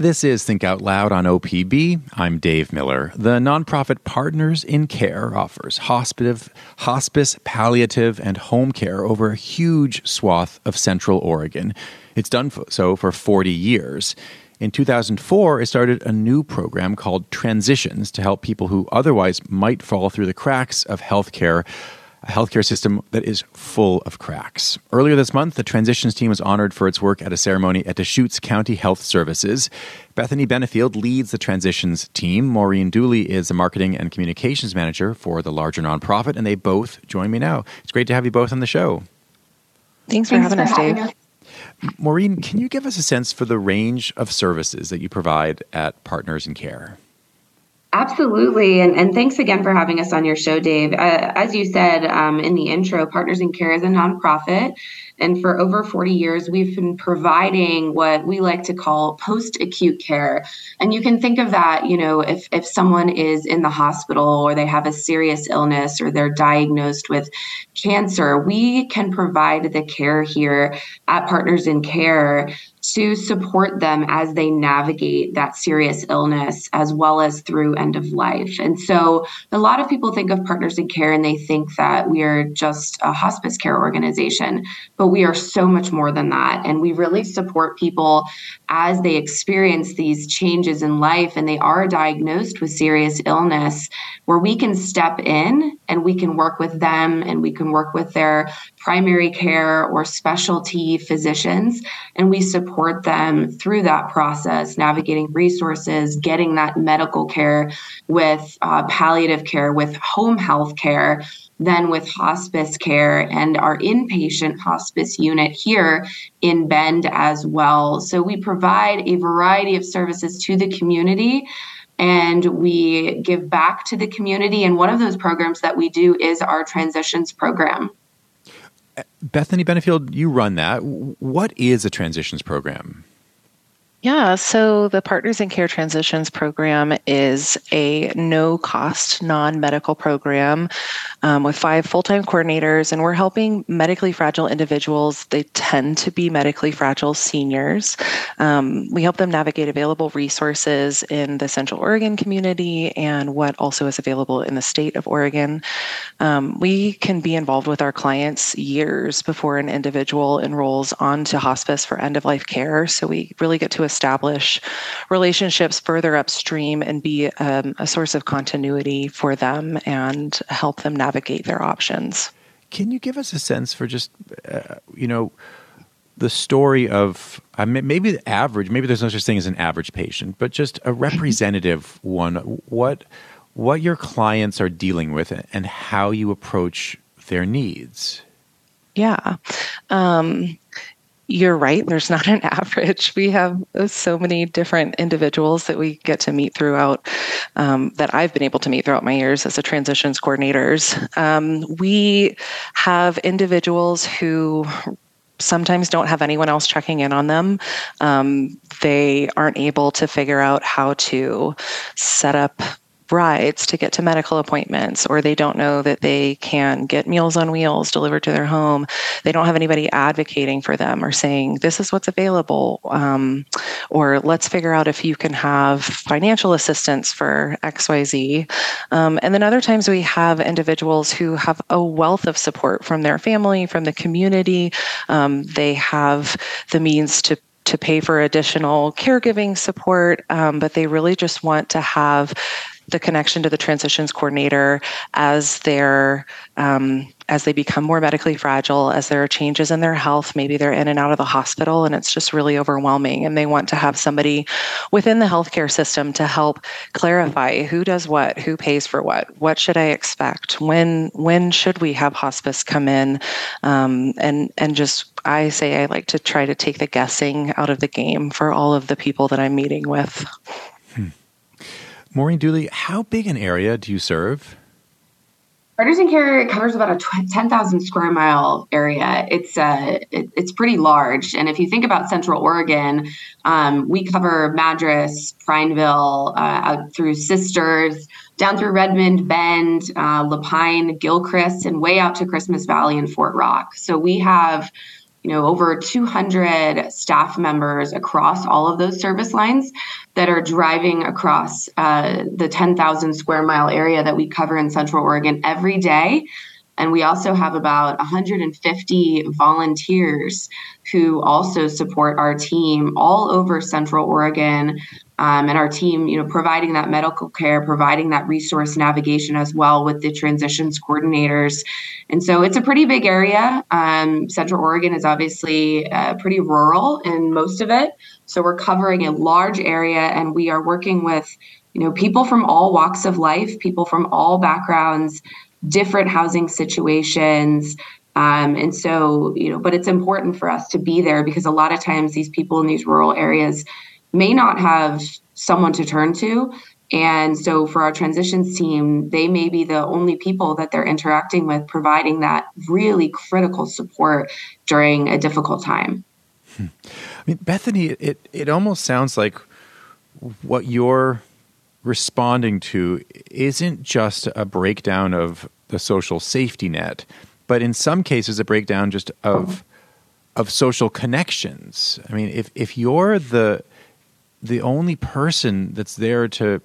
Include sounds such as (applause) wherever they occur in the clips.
This is Think Out Loud on OPB. I'm Dave Miller. The nonprofit Partners in Care offers hospice, hospice, palliative, and home care over a huge swath of Central Oregon. It's done so for 40 years. In 2004, it started a new program called Transitions to help people who otherwise might fall through the cracks of healthcare a healthcare system that is full of cracks. Earlier this month, the transitions team was honored for its work at a ceremony at Deschutes County Health Services. Bethany Benefield leads the transitions team. Maureen Dooley is the marketing and communications manager for the larger nonprofit, and they both join me now. It's great to have you both on the show. Thanks for Thanks having for us, having Dave. Us. Maureen, can you give us a sense for the range of services that you provide at Partners in Care? Absolutely. And, and thanks again for having us on your show, Dave. Uh, as you said um, in the intro, Partners in Care is a nonprofit. And for over 40 years, we've been providing what we like to call post acute care. And you can think of that, you know, if, if someone is in the hospital or they have a serious illness or they're diagnosed with cancer, we can provide the care here at Partners in Care to support them as they navigate that serious illness as well as through end of life. And so a lot of people think of Partners in Care and they think that we are just a hospice care organization, but we are so much more than that. And we really support people as they experience these changes in life and they are diagnosed with serious illness, where we can step in and we can work with them and we can work with their primary care or specialty physicians. And we support them through that process, navigating resources, getting that medical care with uh, palliative care, with home health care then with hospice care and our inpatient hospice unit here in Bend as well. So we provide a variety of services to the community and we give back to the community. And one of those programs that we do is our transitions program. Uh, Bethany Benefield, you run that. What is a transitions program? Yeah, so the Partners in Care Transitions program is a no cost, non medical program um, with five full time coordinators, and we're helping medically fragile individuals. They tend to be medically fragile seniors. Um, we help them navigate available resources in the Central Oregon community and what also is available in the state of Oregon. Um, we can be involved with our clients years before an individual enrolls onto hospice for end of life care. So we really get to establish relationships further upstream and be um, a source of continuity for them and help them navigate their options. Can you give us a sense for just, uh, you know, the story of uh, maybe the average, maybe there's no such thing as an average patient, but just a (clears throat) representative one, what, what your clients are dealing with and how you approach their needs? Yeah. Um, you're right. There's not an (laughs) average. We have so many different individuals that we get to meet throughout, um, that I've been able to meet throughout my years as a transitions coordinators. Um, we have individuals who sometimes don't have anyone else checking in on them. Um, they aren't able to figure out how to set up rides to get to medical appointments, or they don't know that they can get Meals on Wheels delivered to their home. They don't have anybody advocating for them or saying, this is what's available, um, or let's figure out if you can have financial assistance for XYZ. Um, and then other times we have individuals who have a wealth of support from their family, from the community. Um, they have the means to to pay for additional caregiving support, um, but they really just want to have the connection to the transitions coordinator as they're um, as they become more medically fragile, as there are changes in their health, maybe they're in and out of the hospital, and it's just really overwhelming. And they want to have somebody within the healthcare system to help clarify who does what, who pays for what, what should I expect, when when should we have hospice come in, um, and and just I say I like to try to take the guessing out of the game for all of the people that I'm meeting with. Maureen Dooley, how big an area do you serve? Partners in Care covers about a 10,000 square mile area. It's uh, it, it's pretty large. And if you think about Central Oregon, um, we cover Madras, Prineville, uh, out through Sisters, down through Redmond, Bend, uh, La Pine, Gilchrist, and way out to Christmas Valley and Fort Rock. So we have you know over 200 staff members across all of those service lines that are driving across uh, the 10,000 square mile area that we cover in Central Oregon every day. And we also have about 150 volunteers who also support our team all over Central Oregon, um, and our team, you know, providing that medical care, providing that resource navigation as well with the transitions coordinators. And so it's a pretty big area. Um, Central Oregon is obviously uh, pretty rural in most of it. So we're covering a large area and we are working with, you know, people from all walks of life, people from all backgrounds, different housing situations. Um, and so, you know, but it's important for us to be there because a lot of times these people in these rural areas may not have someone to turn to. And so for our transitions team, they may be the only people that they're interacting with, providing that really critical support during a difficult time. Hmm. I mean, Bethany, it, it almost sounds like what you're responding to isn't just a breakdown of the social safety net, but in some cases, a breakdown just of of social connections. I mean, if if you're the the only person that's there to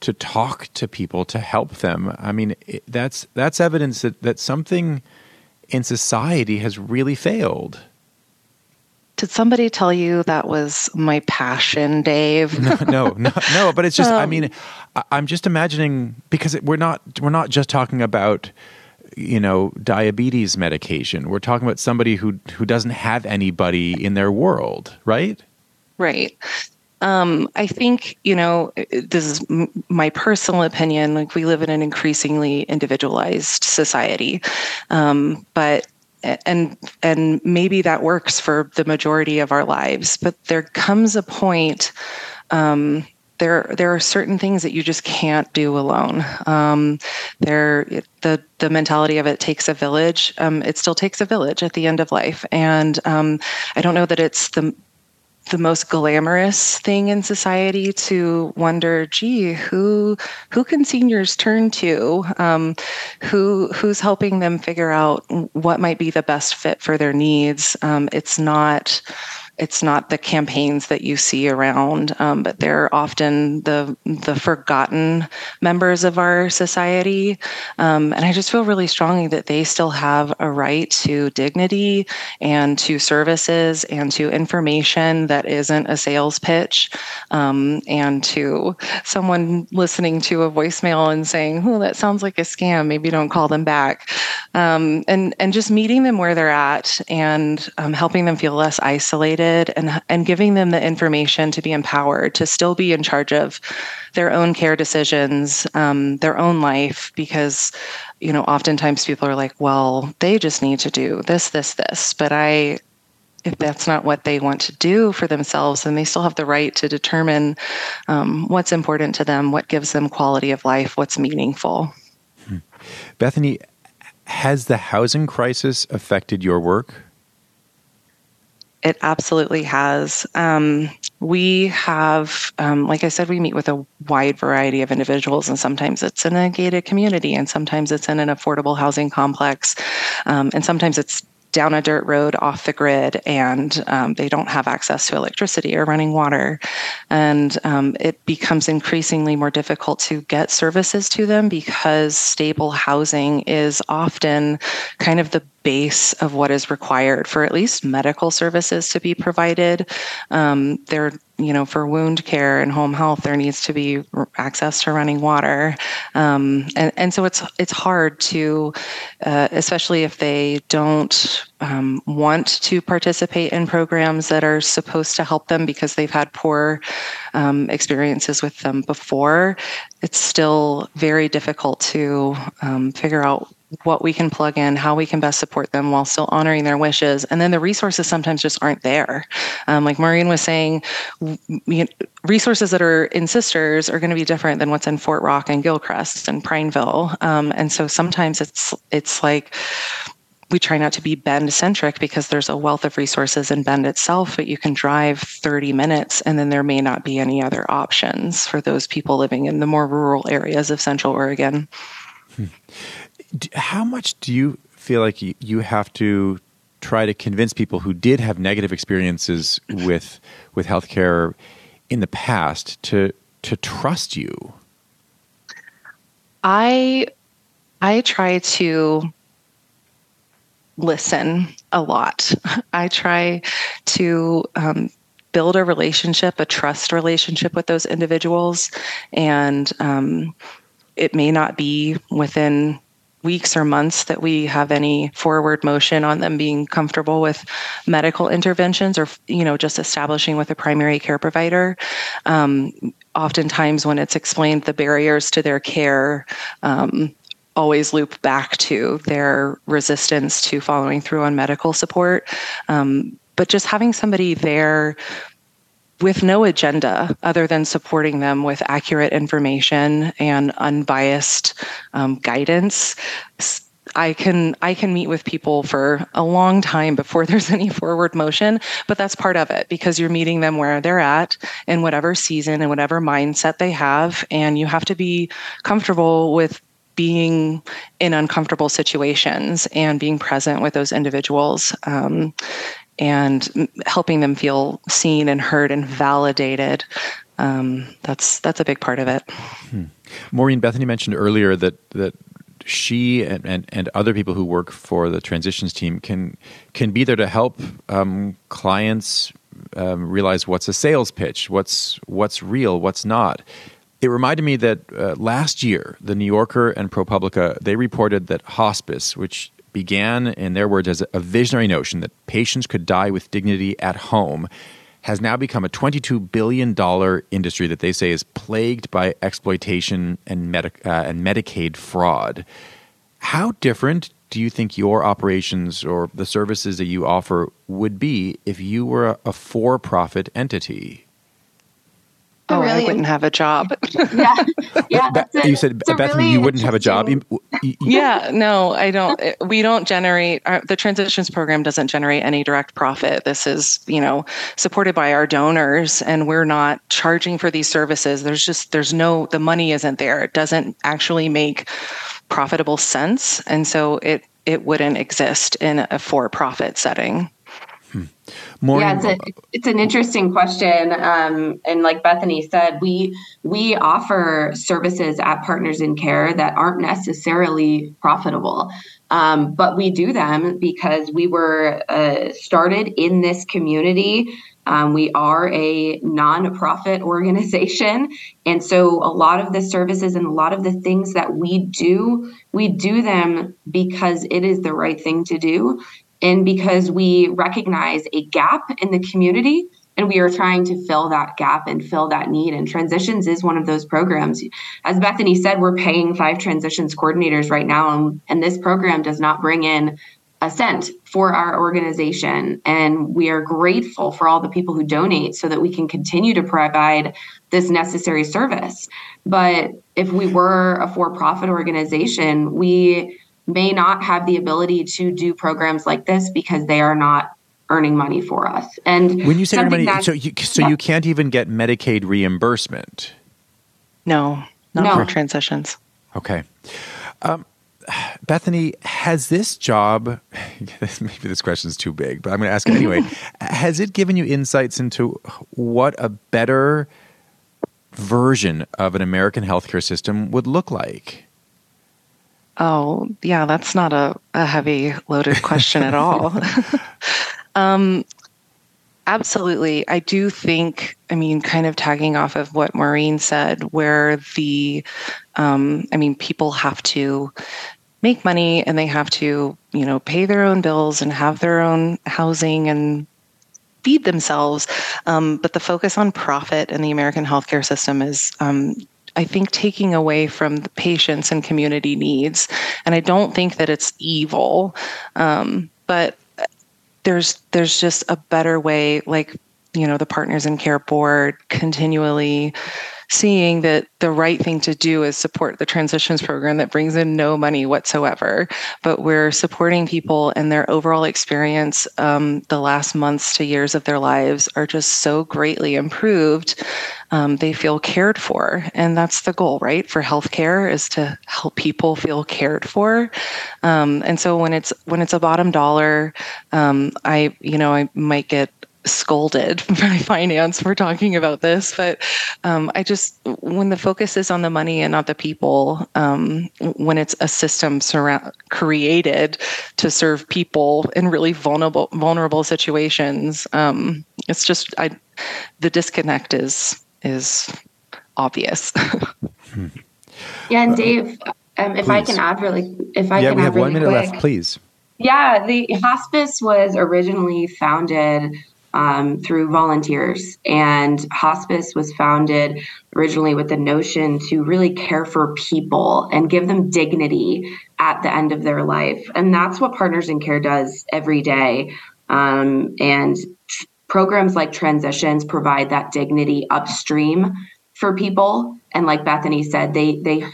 to talk to people to help them i mean it, that's that's evidence that that something in society has really failed. Did somebody tell you that was my passion dave? No, no no no (laughs) but it's just um, i mean I, i'm just imagining because we're not we're not just talking about you know diabetes medication. We're talking about somebody who who doesn't have anybody in their world right? Right um, I think, you know, this is m- my personal opinion. Like, we live in an increasingly individualized society. Um, but and and maybe that works for the majority of our lives but there comes a point um, there there are certain things that you just can't do alone. Um, there the the mentality of it takes a village. Um, it still takes a village at the end of life, and um, I don't know that it's the the most glamorous thing in society to wonder, gee, who who can seniors turn to? Um, who who's helping them figure out what might be the best fit for their needs? Um, it's not it's not the campaigns that you see around, um, but they're often the the forgotten members of our society. Um, and I just feel really strongly that they still have a right to dignity and to services and to information that isn't a sales pitch, um, and to someone listening to a voicemail and saying, "Oh, that sounds like a scam. Maybe don't call them back." Um, and and just meeting them where they're at and um, helping them feel less isolated and and giving them the information to be empowered to still be in charge of their own care decisions, um, their own life, because you know oftentimes people are like, well, they just need to do this, this, this, but I. If that's not what they want to do for themselves, then they still have the right to determine um, what's important to them, what gives them quality of life, what's meaningful. Hmm. Bethany, has the housing crisis affected your work? It absolutely has. Um, we have, um, like I said, we meet with a wide variety of individuals, and sometimes it's in a gated community, and sometimes it's in an affordable housing complex, um, and sometimes it's down a dirt road off the grid and um, they don't have access to electricity or running water. And um, it becomes increasingly more difficult to get services to them because stable housing is often kind of the base of what is required for at least medical services to be provided. Um, there, you know, for wound care and home health, there needs to be access to running water, um, and and so it's it's hard to, uh, especially if they don't um, want to participate in programs that are supposed to help them because they've had poor um, experiences with them before. It's still very difficult to um, figure out what we can plug in, how we can best support them while still honoring their wishes. And then the resources sometimes just aren't there. Um, like Maureen was saying, resources that are in Sisters are going to be different than what's in Fort Rock and Gilchrist and Prineville. Um, and so sometimes it's it's like we try not to be Bend centric because there's a wealth of resources in Bend itself, but you can drive 30 minutes and then there may not be any other options for those people living in the more rural areas of Central Oregon. Hmm how much do you feel like you have to try to convince people who did have negative experiences with with healthcare in the past to to trust you? I I try to listen a lot. I try to um, build a relationship, a trust relationship with those individuals, and um, it may not be within weeks or months that we have any forward motion on them being comfortable with medical interventions or you know just establishing with a primary care provider um, oftentimes when it's explained the barriers to their care um, always loop back to their resistance to following through on medical support. Um, but just having somebody there with no agenda other than supporting them with accurate information and unbiased um, guidance I can I can meet with people for a long time before (laughs) there's any forward motion, but that's part of it because you're meeting them where they're at in whatever season and whatever mindset they have and you have to be comfortable with being in uncomfortable situations and being present with those individuals. Um, and helping them feel seen and heard and validated. Um, that's that's a big part of it. Hmm. Maureen Bethany mentioned earlier that that she and, and, and, other people who work for the transitions team can can be there to help um, clients um, realize what's a sales pitch, what's what's real, what's not. It reminded me that uh, last year, the New Yorker and ProPublica they reported that hospice, which began, in their words, as a visionary notion that patients could die with dignity at home, has now become a $22 billion industry that they say is plagued by exploitation and, uh, and Medicaid fraud. How different do you think your operations or the services that you offer would be if you were a, a for profit entity? Oh, really I wouldn't have a job. (laughs) yeah, yeah. you said Bethany, really you wouldn't have a job. You, you, yeah, no, I don't. We don't generate. Our, the transitions program doesn't generate any direct profit. This is, you know, supported by our donors, and we're not charging for these services. There's just there's no the money isn't there. It doesn't actually make profitable sense, and so it it wouldn't exist in a for-profit setting. More yeah, it's, a, it's an interesting question. Um, and like Bethany said, we we offer services at Partners in Care that aren't necessarily profitable, um, but we do them because we were uh, started in this community. Um, we are a nonprofit organization. And so a lot of the services and a lot of the things that we do, we do them because it is the right thing to do and because we recognize a gap in the community and we are trying to fill that gap and fill that need. And transitions is one of those programs. As bethany said we're paying five transitions coordinators right now and, and this program does not bring in a cent for our organization. And we are grateful for all the people who donate so that we can continue to provide this necessary service. But if we were a for-profit organization we may not have the ability to do programs like this because they are not earning money for us. And when you say money, so you, so yeah. you can't even get Medicaid reimbursement. No, not no. for transitions. Okay. Um, Bethany, has this job, (laughs) maybe this question is too big, but I'm going to ask it anyway. (laughs) has it given you insights into what a better version of an American healthcare system would look like? Oh, yeah, that's not a, a heavy loaded question at all. (laughs) um, absolutely. I do think, I mean, kind of tagging off of what Maureen said, where the, um, I mean, people have to make money and they have to, you know, pay their own bills and have their own housing and feed themselves. Um, but the focus on profit in the American healthcare system is um, I think taking away from the patients and community needs. And I don't think that it's evil, um, but there's there's just a better way. Like you know, the Partners in Care board continually seeing that the right thing to do is support the transitions program that brings in no money whatsoever, but we're supporting people and their overall experience um, the last months to years of their lives are just so greatly improved. Um, they feel cared for, and that's the goal, right? For healthcare is to help people feel cared for. Um, and so when it's when it's a bottom dollar, um, I you know I might get scolded (laughs) by finance for talking about this, but um, I just when the focus is on the money and not the people, um, when it's a system surround, created to serve people in really vulnerable vulnerable situations, um, it's just I the disconnect is is obvious. (laughs) yeah, and Dave, um, if please. I can add really, if I yeah, can we have really one minute quick, left, please. Yeah, the hospice was originally founded um, through volunteers. And hospice was founded originally with the notion to really care for people and give them dignity at the end of their life. And that's what Partners in Care does every day. Um, and tr- programs like Transitions provide that dignity upstream for people. And like Bethany said, they they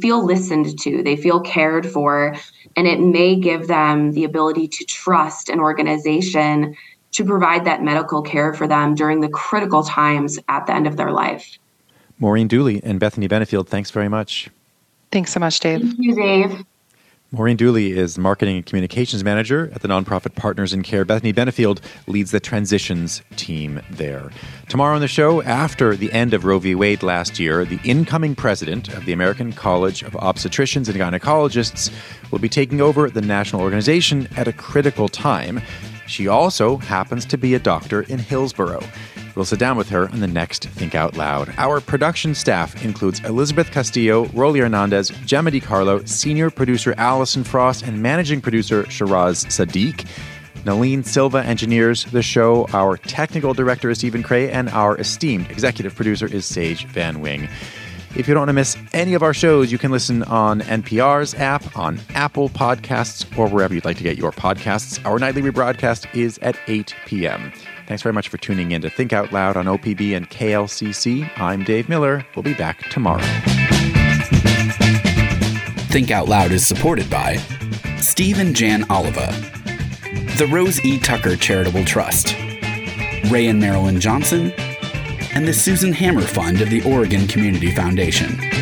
feel listened to, they feel cared for, and it may give them the ability to trust an organization to provide that medical care for them during the critical times at the end of their life. Maureen Dooley and Bethany Benefield, thanks very much. Thanks so much, Dave. Thank you, Dave. Maureen Dooley is Marketing and Communications Manager at the nonprofit Partners in Care. Bethany Benefield leads the transitions team there. Tomorrow on the show, after the end of Roe v. Wade last year, the incoming president of the American College of Obstetricians and Gynecologists will be taking over the national organization at a critical time. She also happens to be a doctor in Hillsboro. We'll sit down with her on the next Think Out Loud. Our production staff includes Elizabeth Castillo, Rolly Hernandez, Gemma DiCarlo, senior producer Allison Frost, and managing producer Shiraz Sadiq. Nalene Silva engineers the show. Our technical director is Stephen Cray, and our esteemed executive producer is Sage Van Wing. If you don't want to miss any of our shows, you can listen on NPR's app, on Apple Podcasts, or wherever you'd like to get your podcasts. Our nightly rebroadcast is at 8 p.m. Thanks very much for tuning in to Think Out Loud on OPB and KLCC. I'm Dave Miller. We'll be back tomorrow. Think Out Loud is supported by Steve and Jan Oliva, the Rose E. Tucker Charitable Trust, Ray and Marilyn Johnson, and the Susan Hammer Fund of the Oregon Community Foundation.